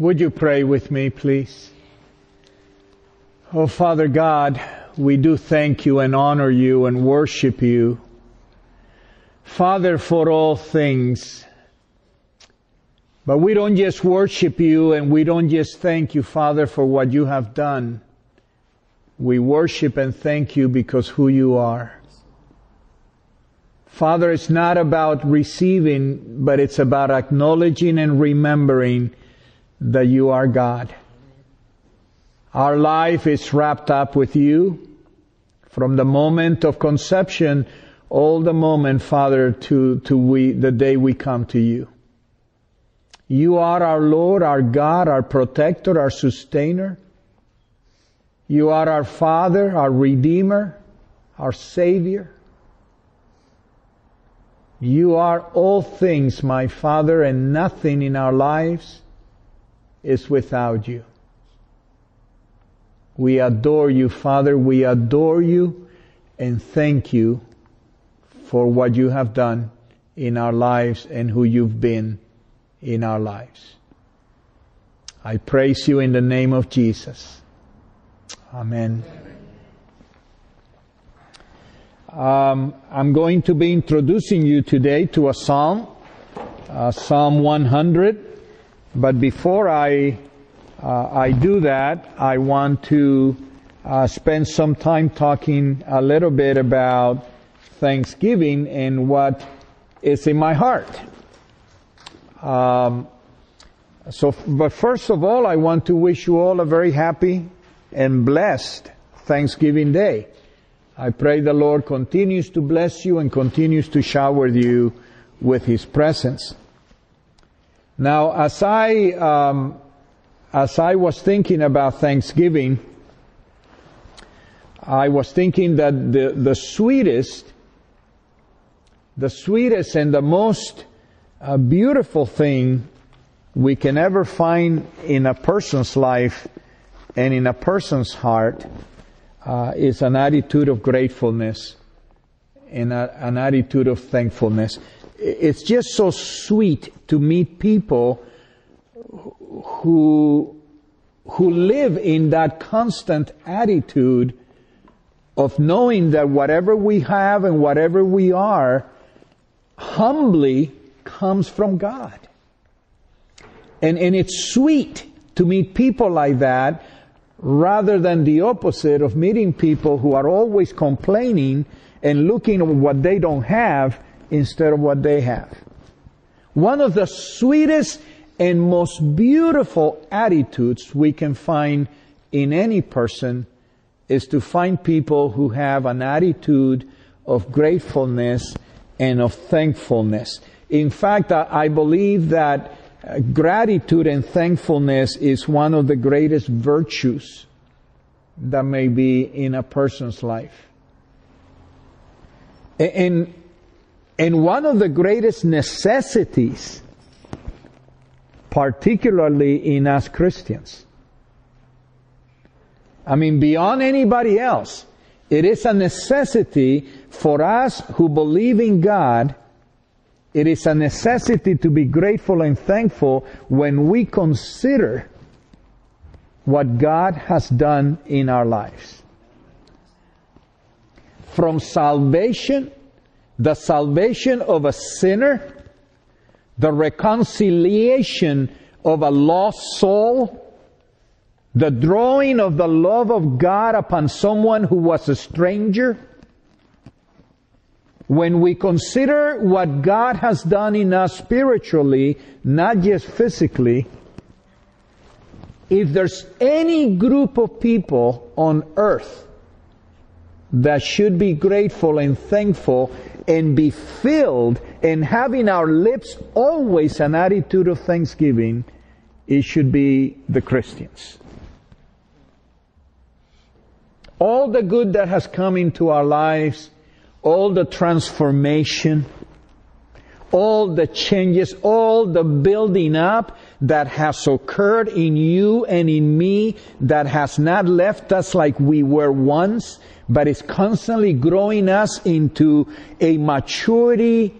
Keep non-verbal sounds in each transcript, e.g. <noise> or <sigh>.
Would you pray with me, please? Oh, Father God, we do thank you and honor you and worship you. Father, for all things. But we don't just worship you and we don't just thank you, Father, for what you have done. We worship and thank you because who you are. Father, it's not about receiving, but it's about acknowledging and remembering that you are God. Our life is wrapped up with you from the moment of conception all the moment, Father, to, to we, the day we come to you. You are our Lord, our God, our protector, our sustainer. You are our Father, our Redeemer, our Savior. You are all things, my Father, and nothing in our lives is without you. We adore you, Father. We adore you and thank you for what you have done in our lives and who you've been in our lives. I praise you in the name of Jesus. Amen. Um, I'm going to be introducing you today to a psalm, uh, Psalm 100. But before I uh, I do that, I want to uh, spend some time talking a little bit about Thanksgiving and what is in my heart. Um, so, but first of all, I want to wish you all a very happy and blessed Thanksgiving Day. I pray the Lord continues to bless you and continues to shower you with His presence. Now, as I um, as I was thinking about Thanksgiving, I was thinking that the the sweetest, the sweetest and the most uh, beautiful thing we can ever find in a person's life and in a person's heart uh, is an attitude of gratefulness and a, an attitude of thankfulness. It's just so sweet to meet people who, who live in that constant attitude of knowing that whatever we have and whatever we are humbly comes from God. And, and it's sweet to meet people like that rather than the opposite of meeting people who are always complaining and looking at what they don't have instead of what they have. One of the sweetest and most beautiful attitudes we can find in any person is to find people who have an attitude of gratefulness and of thankfulness. In fact, I believe that uh, gratitude and thankfulness is one of the greatest virtues that may be in a person's life. And, and one of the greatest necessities particularly in us Christians. I mean, beyond anybody else, it is a necessity for us who believe in God. It is a necessity to be grateful and thankful when we consider what God has done in our lives. From salvation, the salvation of a sinner, the reconciliation of a lost soul, the drawing of the love of God upon someone who was a stranger. When we consider what God has done in us spiritually, not just physically, if there's any group of people on earth that should be grateful and thankful and be filled and having our lips always an attitude of thanksgiving, it should be the Christians. All the good that has come into our lives, all the transformation, all the changes, all the building up that has occurred in you and in me that has not left us like we were once, but is constantly growing us into a maturity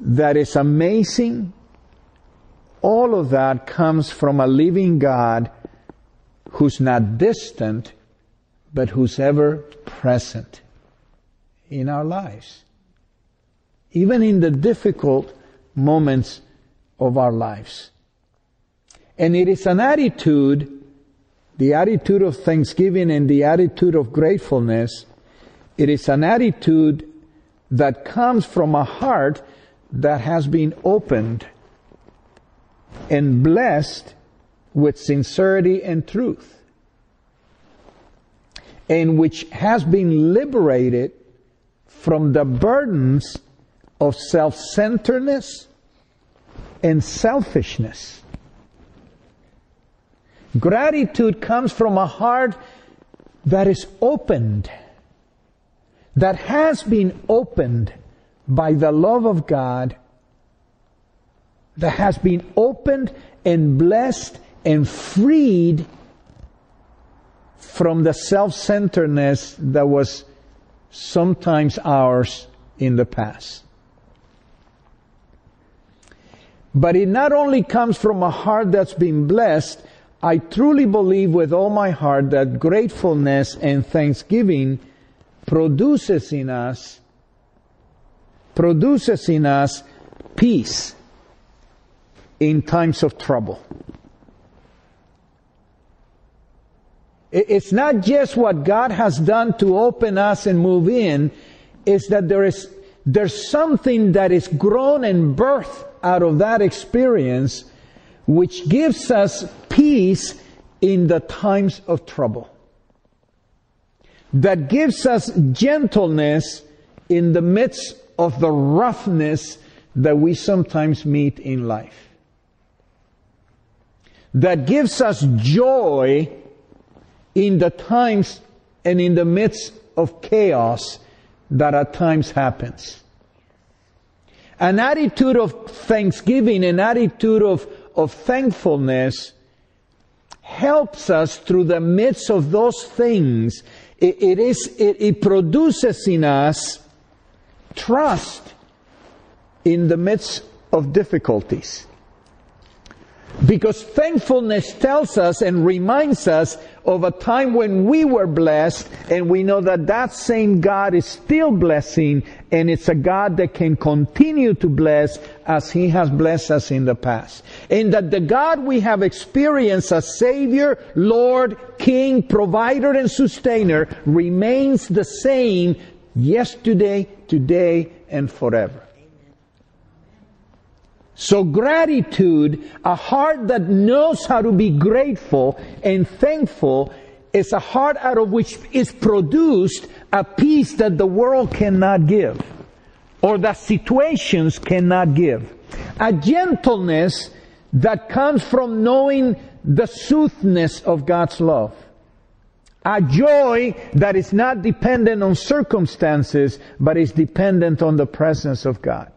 that is amazing. all of that comes from a living God who's not distant, but who's ever present in our lives. Even in the difficult moments of our lives. And it is an attitude, the attitude of thanksgiving and the attitude of gratefulness. It is an attitude that comes from a heart that has been opened and blessed with sincerity and truth, and which has been liberated from the burdens of self-centeredness and selfishness. Gratitude comes from a heart that is opened, that has been opened by the love of God, that has been opened and blessed and freed from the self-centeredness that was sometimes ours in the past. But it not only comes from a heart that's been blessed, I truly believe with all my heart that gratefulness and thanksgiving produces in us, produces in us peace in times of trouble. It's not just what God has done to open us and move in, it's that there is, there's something that is grown and birthed out of that experience which gives us peace in the times of trouble. That gives us gentleness in the midst of the roughness that we sometimes meet in life. That gives us joy in the times and in the midst of chaos that at times happens. An attitude of thanksgiving, an attitude of, of thankfulness helps us through the midst of those things. it, it is, it, it produces in us trust in the midst of difficulties. Because thankfulness tells us and reminds us of a time when we were blessed and we know that that same God is still blessing and it's a God that can continue to bless as He has blessed us in the past. And that the God we have experienced as Savior, Lord, King, Provider, and Sustainer remains the same yesterday, today, and forever. So gratitude, a heart that knows how to be grateful and thankful, is a heart out of which is produced a peace that the world cannot give, or that situations cannot give. A gentleness that comes from knowing the soothness of God's love. A joy that is not dependent on circumstances, but is dependent on the presence of God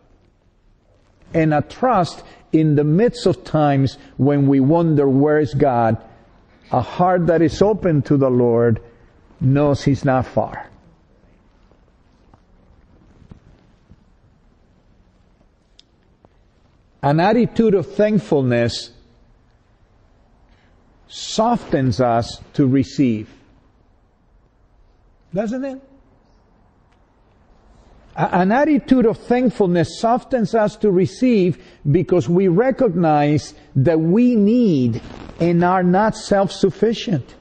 and a trust in the midst of times when we wonder where is God. A heart that is open to the Lord knows He's not far. An attitude of thankfulness softens us to receive. Doesn't it? An attitude of thankfulness softens us to receive because we recognize that we need and are not self-sufficient.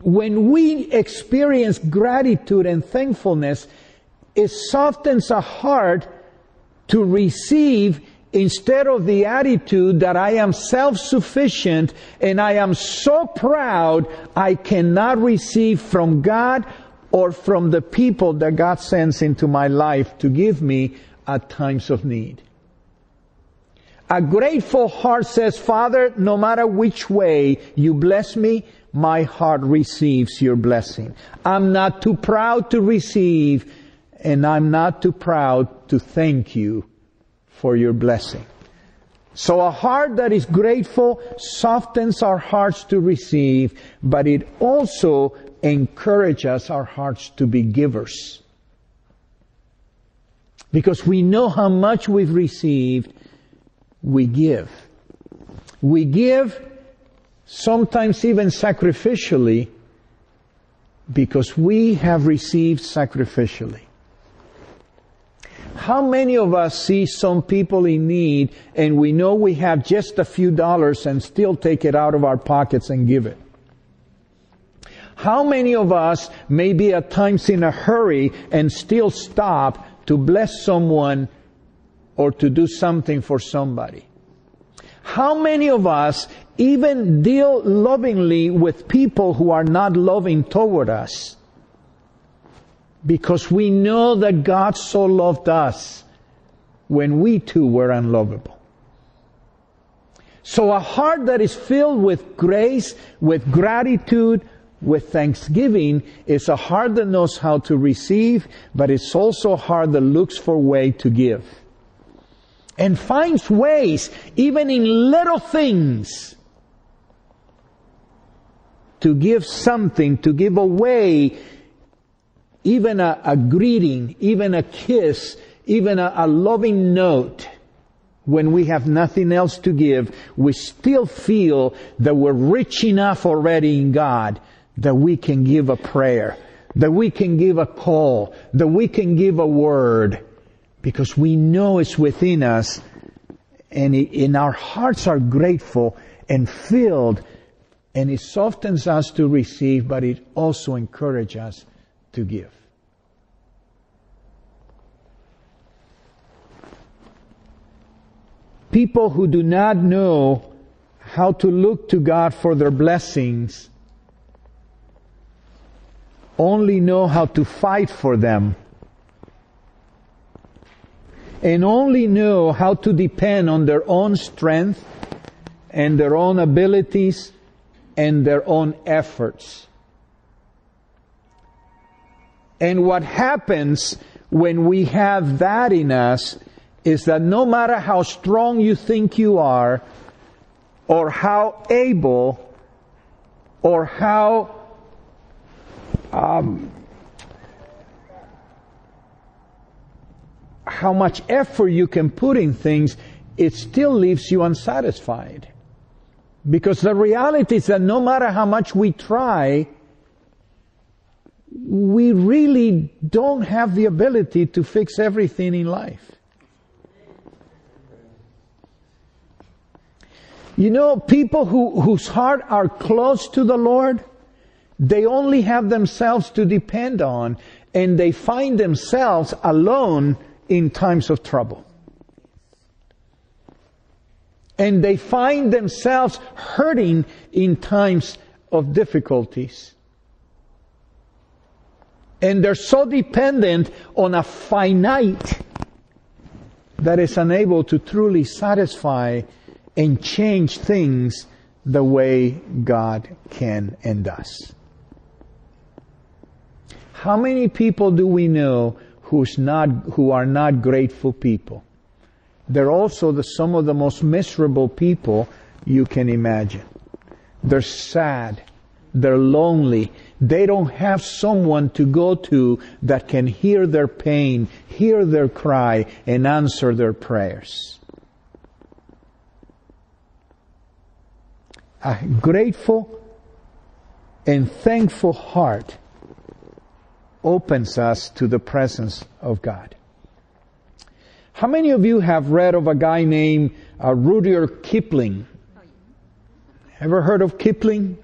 When we experience gratitude and thankfulness, it softens our heart to receive instead of the attitude that I am self-sufficient and I am so proud I cannot receive from God or from the people that God sends into my life to give me at times of need. A grateful heart says, Father, no matter which way you bless me, my heart receives your blessing. I'm not too proud to receive and I'm not too proud to thank you for your blessing. So a heart that is grateful softens our hearts to receive, but it also encourages our hearts to be givers. Because we know how much we've received, we give. We give sometimes even sacrificially because we have received sacrificially. How many of us see some people in need and we know we have just a few dollars and still take it out of our pockets and give it? How many of us may be at times in a hurry and still stop to bless someone or to do something for somebody? How many of us even deal lovingly with people who are not loving toward us? Because we know that God so loved us when we too were unlovable. So a heart that is filled with grace, with gratitude, with thanksgiving is a heart that knows how to receive, but it's also a heart that looks for way to give. And finds ways, even in little things, to give something, to give away even a, a greeting, even a kiss, even a, a loving note, when we have nothing else to give, we still feel that we're rich enough already in God that we can give a prayer, that we can give a call, that we can give a word, because we know it's within us, and, and our hearts are grateful and filled, and it softens us to receive, but it also encourages us to give. People who do not know how to look to God for their blessings only know how to fight for them and only know how to depend on their own strength and their own abilities and their own efforts. And what happens when we have that in us is that no matter how strong you think you are, or how able, or how um, how much effort you can put in things, it still leaves you unsatisfied. Because the reality is that no matter how much we try, we really don't have the ability to fix everything in life. You know, people who, whose heart are close to the Lord, they only have themselves to depend on, and they find themselves alone in times of trouble. And they find themselves hurting in times of difficulties. And they're so dependent on a finite that is unable to truly satisfy and change things the way God can and does. How many people do we know who's not, who are not grateful people? They're also the, some of the most miserable people you can imagine. They're sad. They're lonely. They don't have someone to go to that can hear their pain, hear their cry, and answer their prayers. A grateful and thankful heart opens us to the presence of God. How many of you have read of a guy named uh, Rudyard Kipling? Ever heard of Kipling?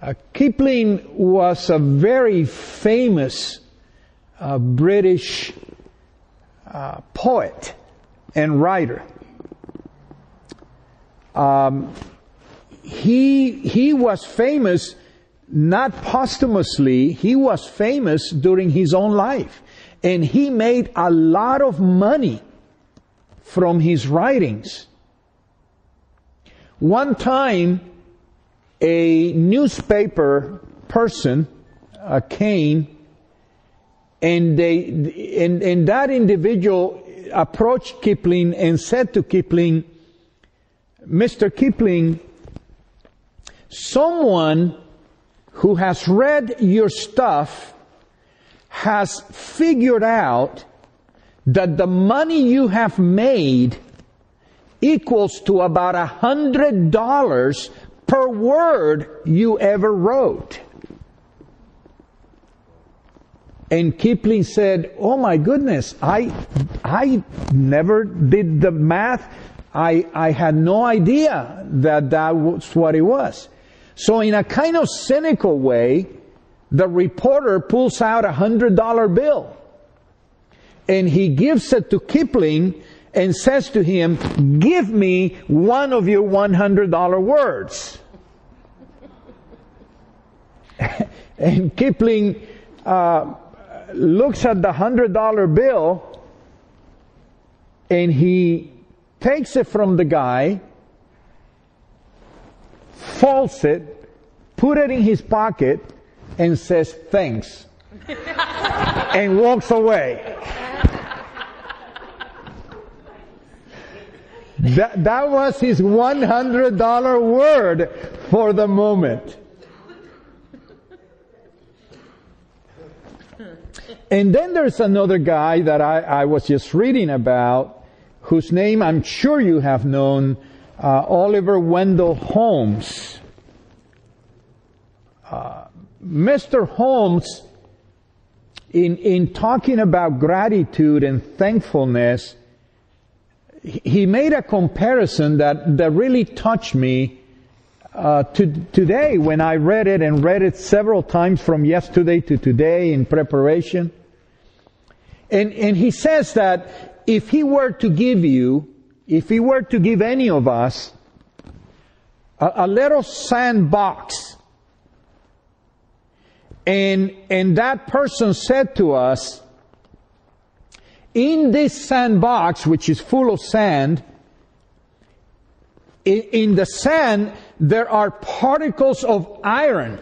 Uh, Kipling was a very famous uh, British uh, poet and writer. Um, he he was famous not posthumously, he was famous during his own life. And he made a lot of money from his writings. One time, a newspaper person uh, came and they, and, and that individual approached Kipling and said to Kipling, Mr. Kipling, someone who has read your stuff has figured out that the money you have made equals to about a hundred dollars per word you ever wrote. And Kipling said, "Oh my goodness, I, I never did the math. I, I had no idea that that was what it was." So in a kind of cynical way, the reporter pulls out a hundred dollar bill and he gives it to Kipling and says to him, give me one of your $100 words. <laughs> and Kipling uh, looks at the $100 bill and he takes it from the guy, folds it, put it in his pocket, and says thanks. <laughs> and walks away. That, that was his $100 word for the moment. And then there's another guy that I, I, was just reading about, whose name I'm sure you have known, uh, Oliver Wendell Holmes. Uh, Mr. Holmes, in, in talking about gratitude and thankfulness, he made a comparison that, that really touched me uh, to, today when I read it and read it several times from yesterday to today in preparation. And, and he says that if he were to give you, if he were to give any of us a, a little sandbox, and, and that person said to us, in this sandbox, which is full of sand, in, in the sand, there are particles of iron.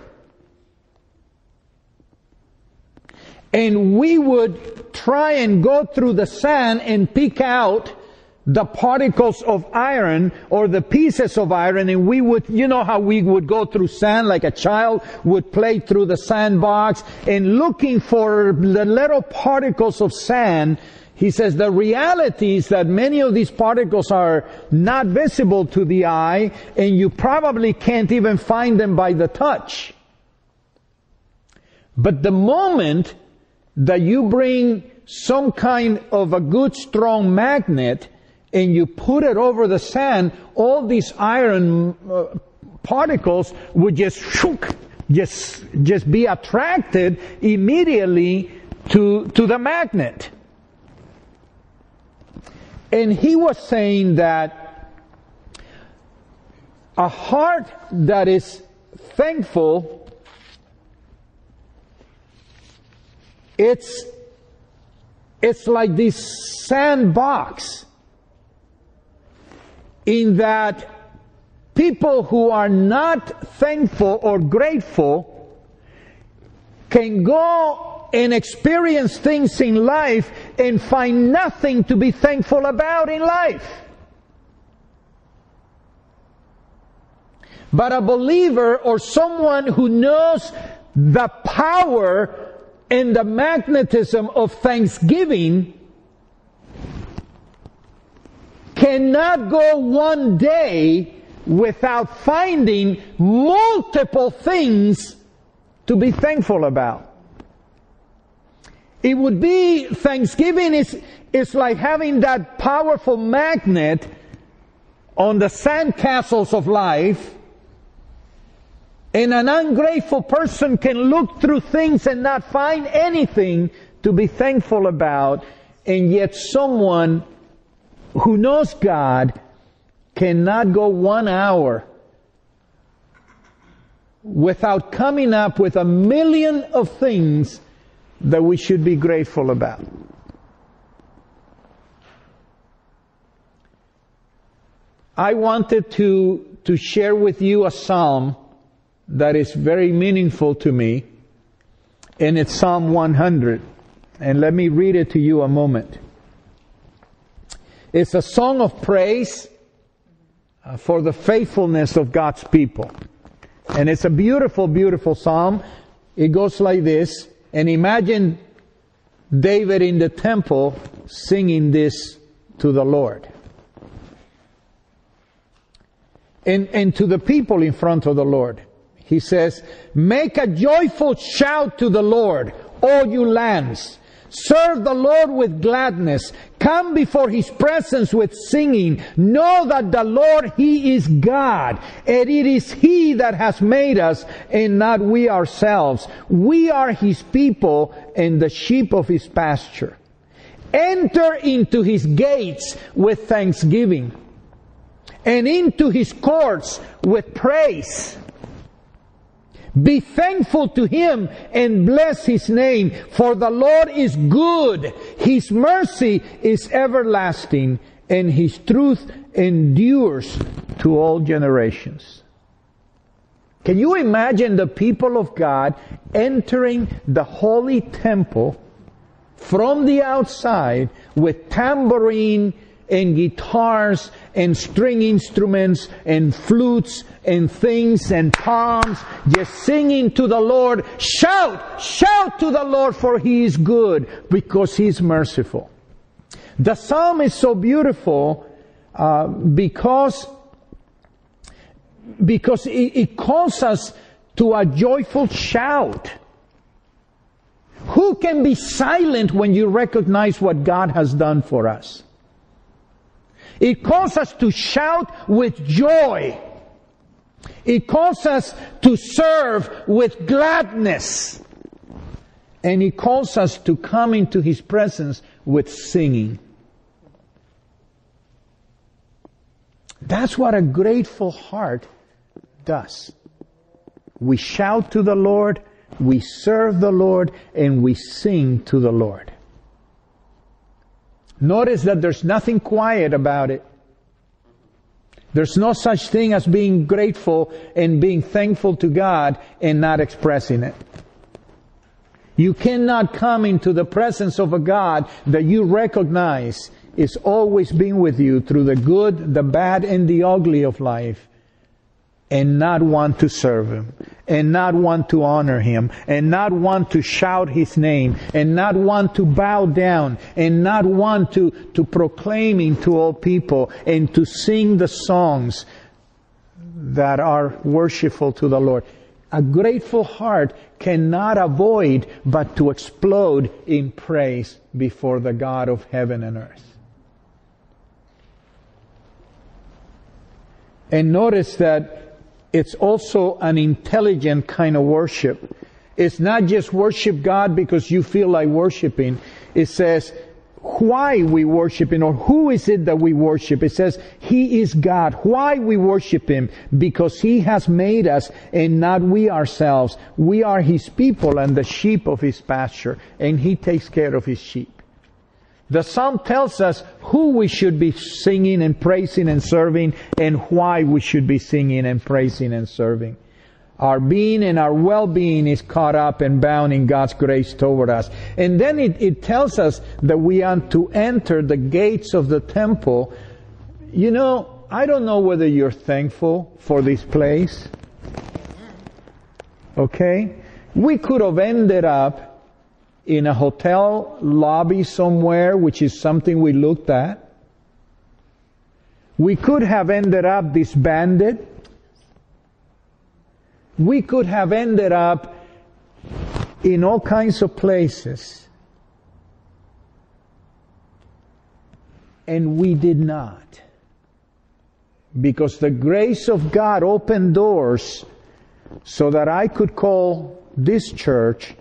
And we would try and go through the sand and pick out the particles of iron or the pieces of iron and we would, you know how we would go through sand like a child would play through the sandbox and looking for the little particles of sand he says the reality is that many of these particles are not visible to the eye and you probably can't even find them by the touch. But the moment that you bring some kind of a good strong magnet and you put it over the sand, all these iron uh, particles would just shook, just, just be attracted immediately to, to the magnet. And he was saying that a heart that is thankful, it's, it's like this sandbox in that people who are not thankful or grateful can go and experience things in life and find nothing to be thankful about in life. But a believer or someone who knows the power and the magnetism of thanksgiving cannot go one day without finding multiple things to be thankful about. It would be, Thanksgiving is, is like having that powerful magnet on the sandcastles of life. And an ungrateful person can look through things and not find anything to be thankful about. And yet someone who knows God cannot go one hour without coming up with a million of things that we should be grateful about. I wanted to, to share with you a psalm that is very meaningful to me, and it's Psalm 100. And let me read it to you a moment. It's a song of praise uh, for the faithfulness of God's people. And it's a beautiful, beautiful psalm. It goes like this. And imagine David in the temple singing this to the Lord. And, and to the people in front of the Lord. He says, make a joyful shout to the Lord, all you lands. Serve the Lord with gladness. Come before His presence with singing. Know that the Lord, He is God. And it is He that has made us and not we ourselves. We are His people and the sheep of His pasture. Enter into His gates with thanksgiving and into His courts with praise. Be thankful to Him and bless His name, for the Lord is good. His mercy is everlasting, and His truth endures to all generations. Can you imagine the people of God entering the holy temple from the outside with tambourine and guitars and string instruments and flutes and things and palms, just singing to the Lord. Shout! Shout to the Lord for He is good because He is merciful. The psalm is so beautiful uh, because because it, it calls us to a joyful shout. Who can be silent when you recognize what God has done for us? It calls us to shout with joy. It calls us to serve with gladness. And He calls us to come into His presence with singing. That's what a grateful heart does. We shout to the Lord, we serve the Lord, and we sing to the Lord. Notice that there's nothing quiet about it. There's no such thing as being grateful and being thankful to God and not expressing it. You cannot come into the presence of a God that you recognize is always being with you through the good, the bad, and the ugly of life and not want to serve Him, and not want to honor Him, and not want to shout His name, and not want to bow down, and not want to, to proclaim Him to all people, and to sing the songs that are worshipful to the Lord. A grateful heart cannot avoid but to explode in praise before the God of heaven and earth. And notice that it's also an intelligent kind of worship. It's not just worship God because you feel like worshiping. It says why we worship Him or who is it that we worship. It says He is God. Why we worship Him? Because He has made us and not we ourselves. We are His people and the sheep of His pasture and He takes care of His sheep. The psalm tells us who we should be singing and praising and serving and why we should be singing and praising and serving. Our being and our well-being is caught up and bound in God's grace toward us. And then it, it tells us that we are to enter the gates of the temple. You know, I don't know whether you're thankful for this place. Okay? We could have ended up in a hotel lobby somewhere, which is something we looked at. We could have ended up disbanded. We could have ended up in all kinds of places. And we did not. Because the grace of God opened doors so that I could call this church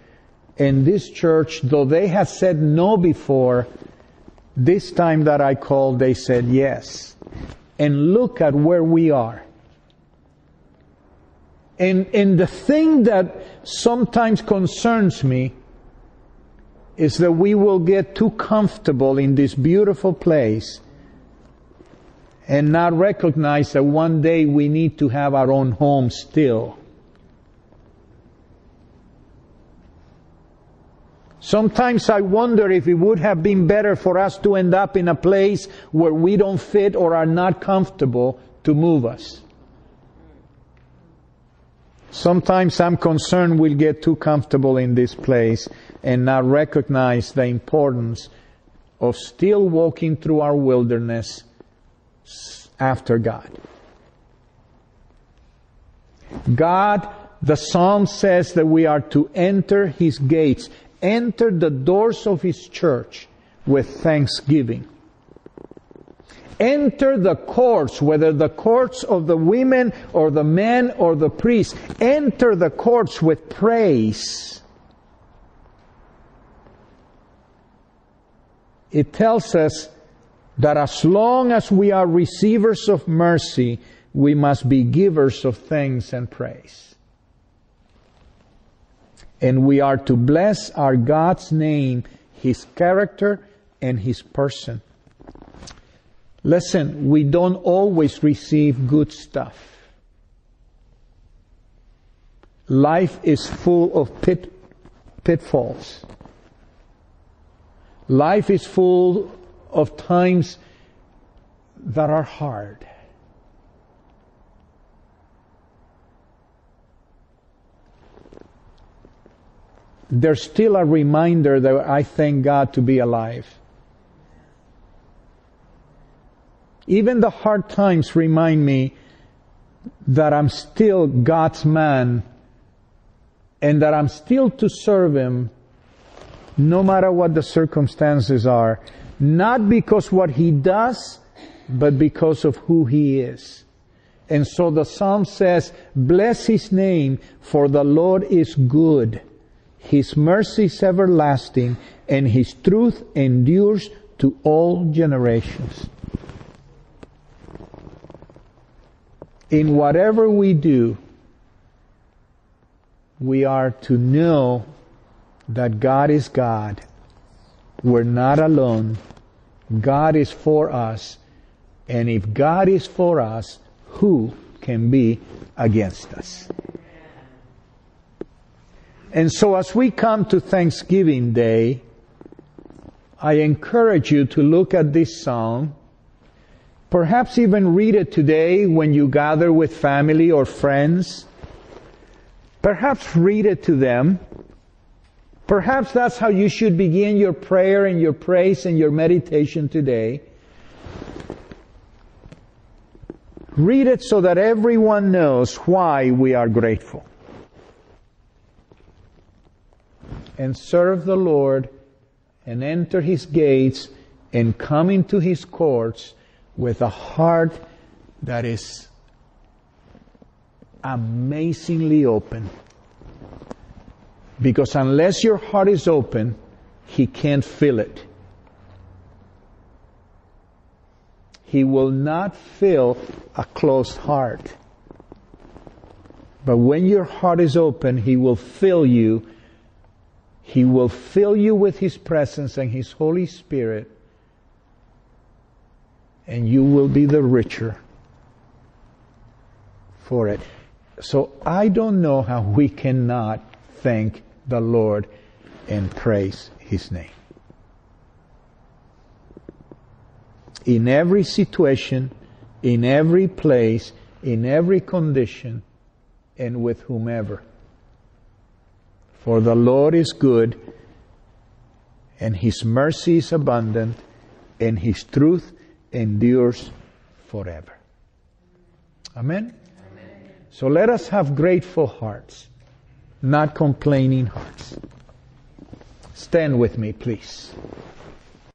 in this church, though they had said no before, this time that I called, they said yes. And look at where we are. And, and the thing that sometimes concerns me is that we will get too comfortable in this beautiful place and not recognize that one day we need to have our own home still. Sometimes I wonder if it would have been better for us to end up in a place where we don't fit or are not comfortable to move us. Sometimes I'm concerned we'll get too comfortable in this place and not recognize the importance of still walking through our wilderness after God. God, the psalm says that we are to enter his gates, enter the doors of his church with thanksgiving. Enter the courts, whether the courts of the women or the men or the priests, enter the courts with praise. It tells us that as long as we are receivers of mercy, we must be givers of thanks and praise. And we are to bless our God's name, His character, and His person. Listen, we don't always receive good stuff. Life is full of pit, pitfalls. Life is full of times that are hard. There's still a reminder that I thank God to be alive. Even the hard times remind me that I'm still God's man and that I'm still to serve Him no matter what the circumstances are. Not because what He does, but because of who He is. And so the Psalm says, bless His name, for the Lord is good. His mercy is everlasting, and His truth endures to all generations. in whatever we do, we are to know that God is God. We're not alone. God is for us. And if God is for us, who can be against us? And so as we come to Thanksgiving Day, I encourage you to look at this song Perhaps even read it today when you gather with family or friends. Perhaps read it to them. Perhaps that's how you should begin your prayer and your praise and your meditation today. Read it so that everyone knows why we are grateful. And serve the Lord and enter His gates and come into His courts with a heart that is amazingly open. Because unless your heart is open, He can't fill it. He will not fill a closed heart. But when your heart is open, He will fill you. He will fill you with His presence and His Holy Spirit and you will be the richer for it. So I don't know how we cannot thank the Lord and praise His name. In every situation, in every place, in every condition, and with whomever. For the Lord is good, and His mercy is abundant, and His truth endures forever. Amen? Amen? So let us have grateful hearts, not complaining hearts. Stand with me, please.